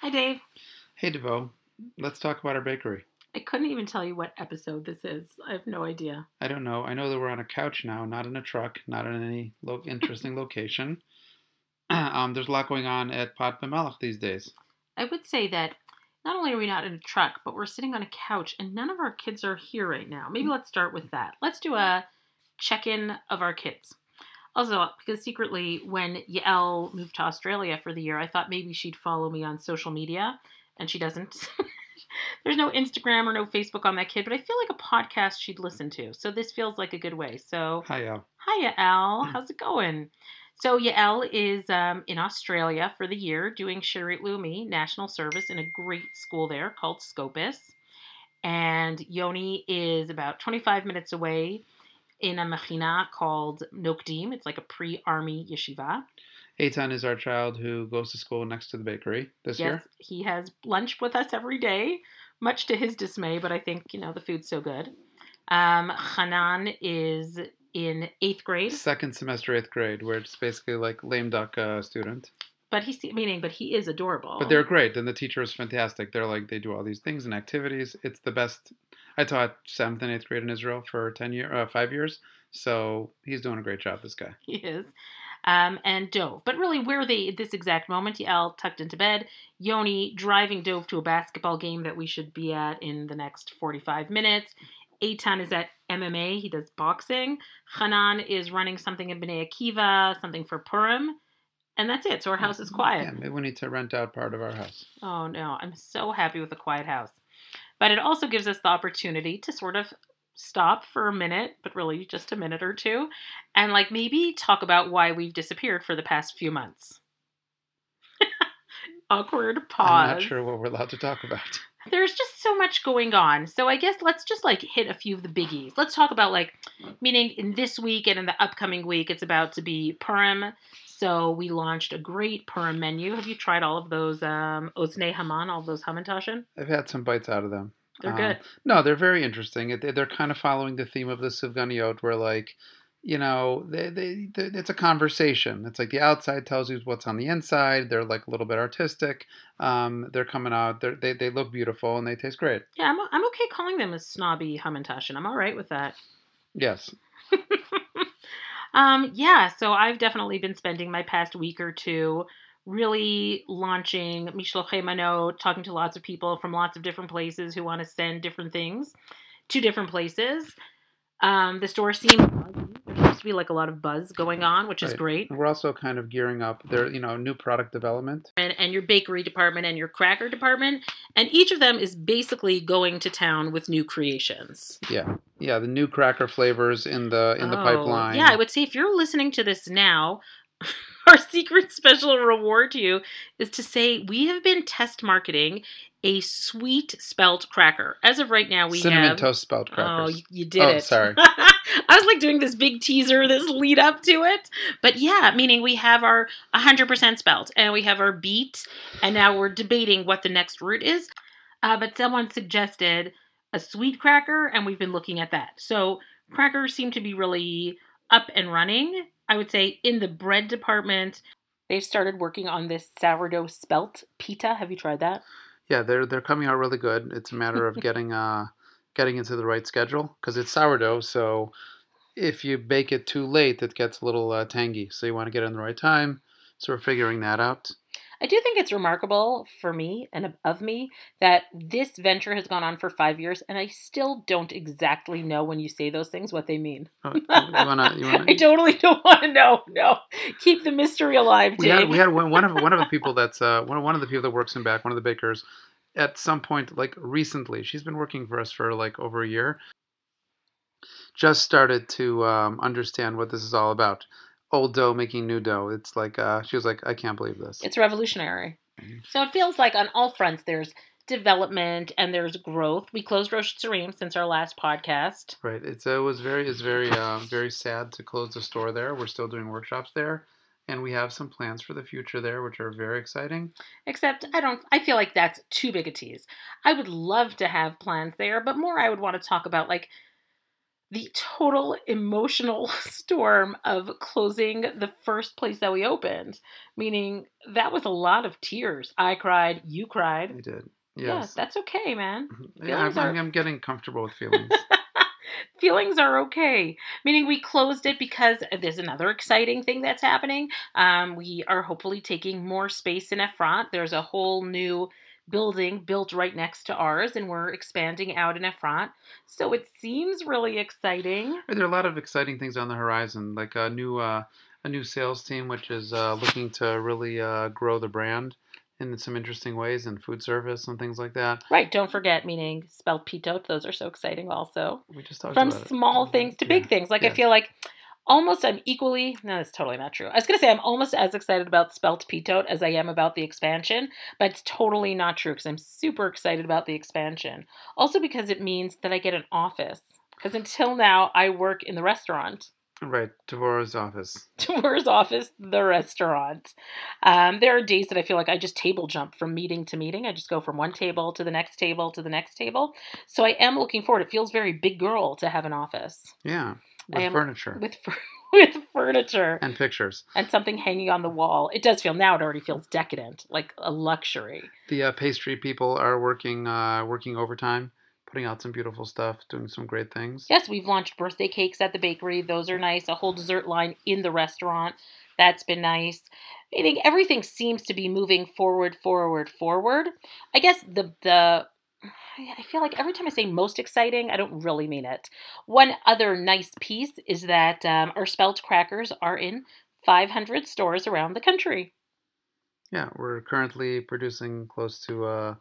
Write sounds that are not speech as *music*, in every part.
Hi, Dave. Hey, DeVoe. Let's talk about our bakery. I couldn't even tell you what episode this is. I have no idea. I don't know. I know that we're on a couch now, not in a truck, not in any lo- *laughs* interesting location. *clears throat* um, there's a lot going on at Pat BaMelach these days. I would say that not only are we not in a truck, but we're sitting on a couch and none of our kids are here right now. Maybe let's start with that. Let's do a check in of our kids. Also, because secretly, when Yael moved to Australia for the year, I thought maybe she'd follow me on social media, and she doesn't. *laughs* There's no Instagram or no Facebook on that kid, but I feel like a podcast she'd listen to. So this feels like a good way. So, Hi, Yael. hi, Yael. How's it going? So, Yael is um, in Australia for the year doing Sherut Leumi National Service in a great school there called Scopus. And Yoni is about 25 minutes away in a mechina called Nokdim. It's like a pre army yeshiva. Eitan is our child who goes to school next to the bakery this year. Yes, he has lunch with us every day, much to his dismay, but I think, you know, the food's so good. Um, Hanan is in eighth grade, Second semester, eighth grade, where it's basically like lame duck uh, student. but he's meaning, but he is adorable. But they're great, and the teacher is fantastic. They're like they do all these things and activities. It's the best. I taught seventh and eighth grade in Israel for ten year, uh, five years. So he's doing a great job. This guy. he is. Um, and Dove. But really, where are they at this exact moment? Yael tucked into bed. Yoni driving Dove to a basketball game that we should be at in the next 45 minutes. Eitan is at MMA. He does boxing. Hanan is running something in Bnei Akiva, something for Purim. And that's it. So our house is quiet. Yeah, maybe we need to rent out part of our house. Oh no, I'm so happy with a quiet house. But it also gives us the opportunity to sort of stop for a minute, but really just a minute or two, and like maybe talk about why we've disappeared for the past few months. *laughs* Awkward pause. I'm not sure what we're allowed to talk about. There's just so much going on. So I guess let's just like hit a few of the biggies. Let's talk about like meaning in this week and in the upcoming week it's about to be Purim. So we launched a great Purim menu. Have you tried all of those um Oznei Haman, all those Hamantashen? I've had some bites out of them. They're Um, good. No, they're very interesting. They're kind of following the theme of the Sufganiyot, where like, you know, they, they, they, it's a conversation. It's like the outside tells you what's on the inside. They're like a little bit artistic. Um, they're coming out. They're, they they look beautiful and they taste great. Yeah, I'm, I'm okay calling them a snobby Hamantashen. I'm all right with that. Yes. *laughs* um, yeah, so I've definitely been spending my past week or two really launching Mishloach Manot, talking to lots of people from lots of different places who want to send different things to different places. Um, the store seems buzzy. There seems to be like a lot of buzz going on, which is great. And we're also kind of gearing up. There, you know, new product development. And, and your bakery department and your cracker department, and each of them is basically going to town with new creations. Yeah, yeah. The new cracker flavors in the in the Oh, pipeline. Yeah, I would say if you're listening to this now, *laughs* our secret special reward to you is to say we have been test marketing a sweet spelt cracker. As of right now, we cinnamon have. toast spelt Oh, crackers. you, you did Oh, it. sorry. *laughs* I was like doing this big teaser, this lead up to it. But yeah, meaning we have our 100% spelt and we have our beet, and now we're debating what the next route is. Uh, but someone suggested a sweet cracker, and we've been looking at that. So crackers seem to be really up and running. I would say in the bread department, they've started working on this sourdough spelt pita. Have you tried that? Yeah, they're they're coming out really good. It's a matter of *laughs* getting uh getting into the right schedule because it's sourdough. So if you bake it too late, it gets a little uh, tangy. So you want to get it in the right time. So we're figuring that out. I do think it's remarkable for me and of me that this venture has gone on for five years, and I still don't exactly know when you say those things what they mean. Oh, *laughs* you wanna you wanna? I totally don't want to know. No, keep the mystery alive, we had we had one, one of one of the people *laughs* that's uh one of, one of the people that works in back one of the bakers at some point like recently she's been working for us for like over a year just started to um, understand what this is all about old dough making new dough it's like uh she was like i can't believe this It's revolutionary. Mhm. So it feels like on all fronts there's development and there's growth. We closed Rosh Tzurim since our last podcast. right it's uh, it was very it's very uh, very sad to close the store there we're still doing workshops there and we have some plans for the future there which are very exciting Except I don't I feel like that's too big a tease. I would love to have plans there, but more I would want to talk about like the total emotional *laughs* storm of closing the first place that we opened, meaning that was a lot of tears. I cried, you cried. I did. Yeah, Yes. that's okay, man. yeah, I'm, are- I'm, getting comfortable with feelings. *laughs* Feelings are okay. Meaning we closed it because there's another exciting thing that's happening. Um, we are hopefully taking more space in Efrat. There's a whole new building built right next to ours, and we're expanding out in Efrat. So it seems really exciting. there are a lot of exciting things on the horizon, like a new uh, a new sales team, which is uh, looking to really uh, grow the brand in some interesting ways in food service and things like that. Right, don't forget, meaning spelled pitote. Those are so exciting also. We just talked From about it. small things to big things. Like I Yeah. feel like almost I'm equally no, that's totally not true. I was gonna say I'm almost as excited about spelt pitote as I am about the expansion, but it's totally not true because I'm super excited about the expansion. Also because it means that I get an office. Because until now I work in the restaurant. Right, Devorah's office. *laughs* Tour's office, the restaurant. Um, there are days that I feel like I just table jump from meeting to meeting. I just go from one table to the next table to the next table. So I am looking forward. It feels very big girl to have an office Yeah, with am- furniture with *laughs* with furniture and pictures. and something hanging on the wall. It does feel now. It already feels decadent, like a luxury. The uh, pastry people are working uh, working overtime, putting out some beautiful stuff, doing some great things. Yes, we've launched birthday cakes at the bakery. Those are nice. A whole dessert line in the restaurant. That's been nice. I think everything seems to be moving forward, forward, forward. I guess the the I feel like every time I say most exciting, I don't really mean it. One other nice piece is that um, our spelt crackers are in 500 stores around the country. Yeah, we're currently producing close to uh,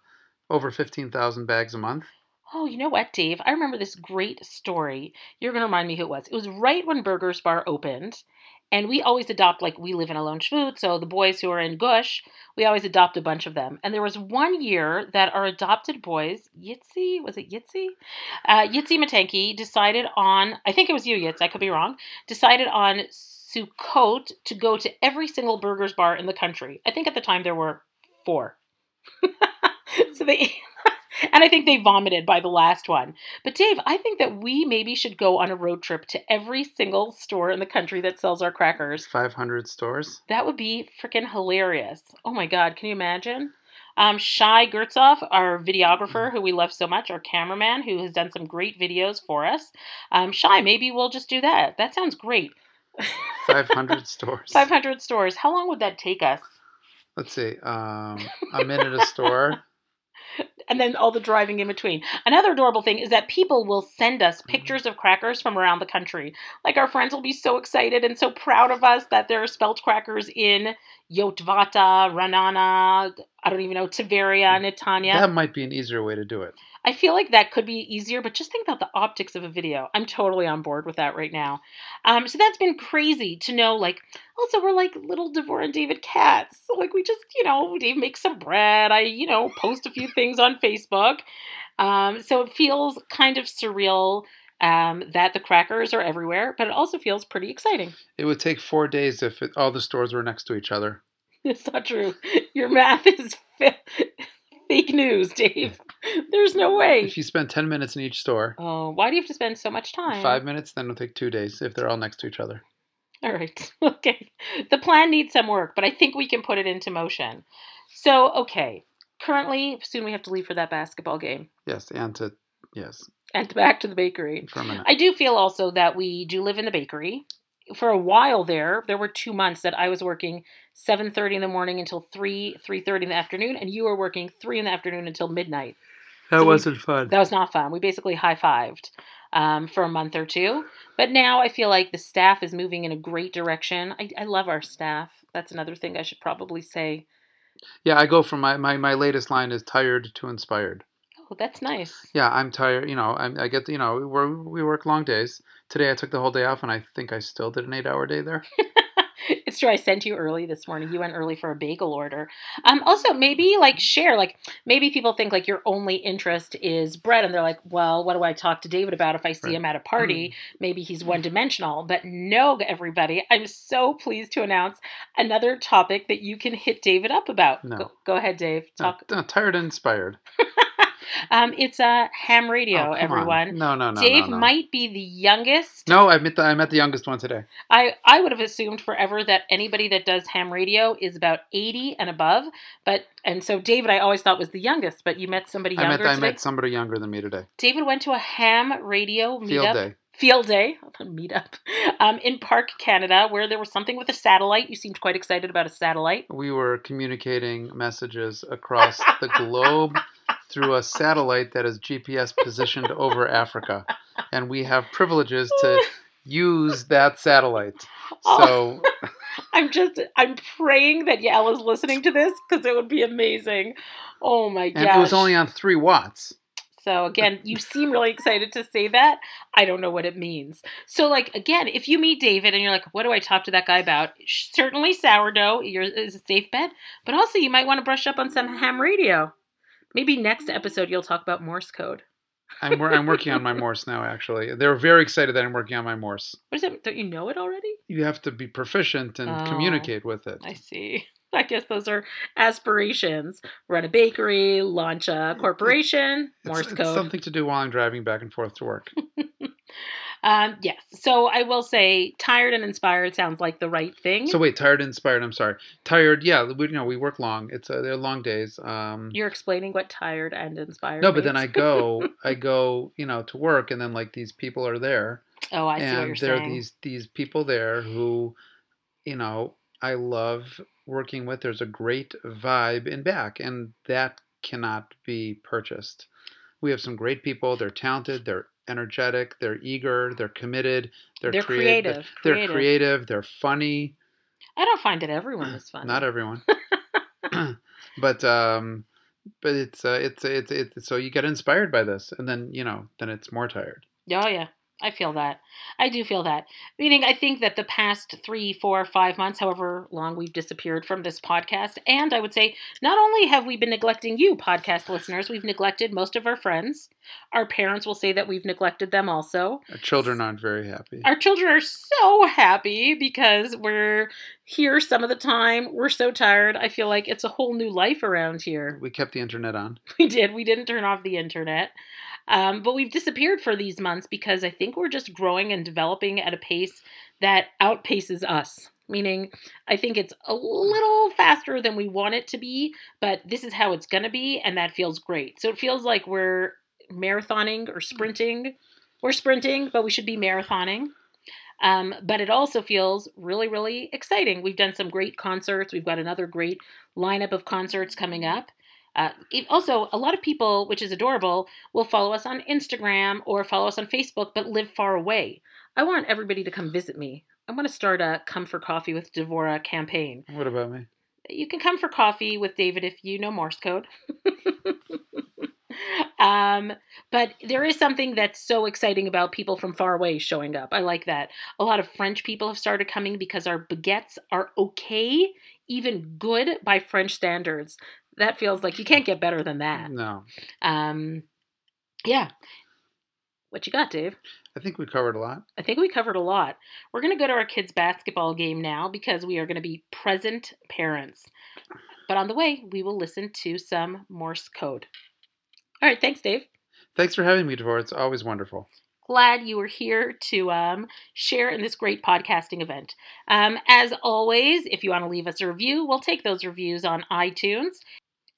over fifteen thousand bags a month. Oh, you know what, Dave? I remember this great story. You're going to remind me who it was. It was right when Burgers Bar opened. And we always adopt, like, we live in Alon Shvut, so the boys who are in Gush, we always adopt a bunch of them. And there was one year that our adopted boys, Yitzi, was it Yitzi? Uh, Yitzi Matanki decided on, I think it was you, Yitz, I could be wrong, decided on Sukkot to go to every single Burgers Bar in the country. I think at the time there were four. *laughs* so they *laughs* and I think they vomited by the last one. But Dave, I think that we maybe should go on a road trip to every single store in the country that sells our crackers. Five hundred stores. That would be freaking hilarious. Oh my god, can you imagine? Um, Shai Gertzoff, our videographer, who we love so much, our cameraman, who has done some great videos for us. Um, Shai, maybe we'll just do that. That sounds great. Five hundred *laughs* stores. 500 stores. How long would that take us? Let's see. Um, a minute a store. And then all the driving in between. Another adorable thing is that people will send us mm-hmm. pictures of crackers from around the country. Like our friends will be so excited and so proud of us that there are spelt crackers in Yotvata, Raanana, I don't even know, Tveria, mm. Netanya. That might be an easier way to do it. I feel like that could be easier, but just think about the optics of a video. I'm totally on board with that right now. Um, so that's been crazy to know. Like, also we're like little Devorah and David cats. So *laughs* like we just, you know, Dave makes some bread. I, you know, post a few things on Facebook. Um, so it feels kind of surreal um, that the crackers are everywhere, but it also feels pretty exciting. It would take four days if it, all the stores were next to each other. *laughs* It's not true. Your math is *laughs* *laughs* fake news, Dave. There's no way. If you spend ten minutes in each store, Oh, why do you have to spend so much time? five minutes, then it'll take two days if they're all next to each other. All right. *laughs* Okay. The plan needs some work, but I think we can put it into motion. So, okay. Currently, soon we have to leave for that basketball game Yes, and to yes and back to the bakery. for a minute. I do feel also that we do live in the bakery. For a while there, there were two months that I was working 7:30 in the morning until 3 3:30 in the afternoon and you were working 3 in the afternoon until midnight. that so wasn't fun. That was not fun. We basically high fived um, for a month or two. But now I feel like the staff is moving in a great direction. I, I love our staff. That's another thing I should probably say. yeah, I go from my, my my latest line is tired to inspired. Oh, that's nice. Yeah, I'm tired. You know, I, I get you know we we work long days. Today I took the whole day off, and I think I still did an eight-hour day there. *laughs* it's true. I sent you early this morning. You went early for a bagel order. Um, also, maybe like share, like maybe people think like your only interest is bread, and they're like, well, what do I talk to David about if I see Right. him at a party? Maybe he's one dimensional. But no, everybody, I'm so pleased to announce another topic that you can hit David up about. No. Go, go ahead, Dave. No, Talk. no, tired and inspired. *laughs* Um, it's a ham radio, Oh, come on. everyone. No, no, no. Dave no, no. might be the youngest. No, I met the I met the youngest one today. I, I would have assumed forever that anybody that does ham radio is about 80 and above. But and so David I always thought was the youngest, but you met somebody I younger met I met somebody younger than me today. David went to a ham radio Field meetup day. field day *laughs* meetup um, in Park, Canada, where there was something with a satellite. You seemed quite excited about a satellite. We were communicating messages across the globe *laughs* through a satellite that is GPS positioned over Africa, and we have privileges to use that satellite. So *laughs* I'm just I'm praying that Yael is listening to this because it would be amazing. Oh my and gosh! it was only on three watts. So again, you seem really excited to say that. I don't know what it means. So like again, if you meet David and you're like, "What do I talk to that guy about?" Certainly sourdough is a safe bet, but also you might want to brush up on some ham radio. Maybe next episode you'll talk about Morse code. I'm I'm working on my *laughs* Morse now. Actually, they're very excited that I'm working on my Morse. What is it? Don't you know it already? You have to be proficient and Oh. communicate with it. I see. *laughs* I guess those are aspirations. Run a bakery, launch a corporation, It's, Morse it's code. something to do while I'm driving back and forth to work. *laughs* Um, yes. So I will say, tired and inspired sounds like the right thing. So wait, tired, and inspired. I'm sorry, tired. Yeah, we, you know we work long. It's uh, they're long days. Um, You're explaining what tired and inspired. no, but then I go, I go, you know, to work, and then like these people are there, *laughs* Oh, I see what and you're there are these these people there who, you know, I love working with. There's a great vibe in back, and that cannot be purchased. We have some great people. They're talented. They're energetic. They're eager. They're committed. They're, They're creat- creative. They're creative. creative. They're funny. I don't find that everyone is *clears throat* funny. Not everyone, *laughs* *clears throat* but um, but it's uh, it's it's it's so you get inspired by this, and then you know then it's more tired. Oh yeah, I feel that. I do feel that. Meaning, I think that the past three, four, five months, however long we've disappeared from this podcast, and I would say not only have we been neglecting you, podcast listeners, we've neglected most of our friends. Our parents will say that we've neglected them also. Our children aren't very happy. Our children are so happy because we're here some of the time. We're so tired. I feel like it's a whole new life around here. We kept the internet on. We did. We didn't turn off the internet. Um, but we've disappeared for these months because I think we're just growing and developing at a pace that outpaces us. Meaning, I think it's a little faster than we want it to be, but this is how it's going to be, and that feels great. So it feels like we're marathoning or sprinting. We're sprinting, but we should be marathoning. Um, but it also feels really, really exciting. We've done some great concerts. We've got another great lineup of concerts coming up. Uh, also, a lot of people, which is adorable, will follow us on Instagram or follow us on Facebook, but live far away. I want everybody to come visit me. I want to start a Come for Coffee with Devora campaign. What about me? You can come for coffee with David if you know Morse code. *laughs* um, but there is something that's so exciting about people from far away showing up. I like that. A lot of French people have started coming because our baguettes are okay, even good by French standards. That feels like you can't get better than that. No, Um, yeah. What you got, Dave? I think we covered a lot. I think we covered a lot. We're going to go to our kids' basketball game now because we are going to be present parents. But on the way, we will listen to some Morse code. All right, thanks, Dave. Thanks for having me, Devor. It's always wonderful. Glad you were here to um, share in this great podcasting event. Um, as always, if you want to leave us a review, we'll take those reviews on iTunes.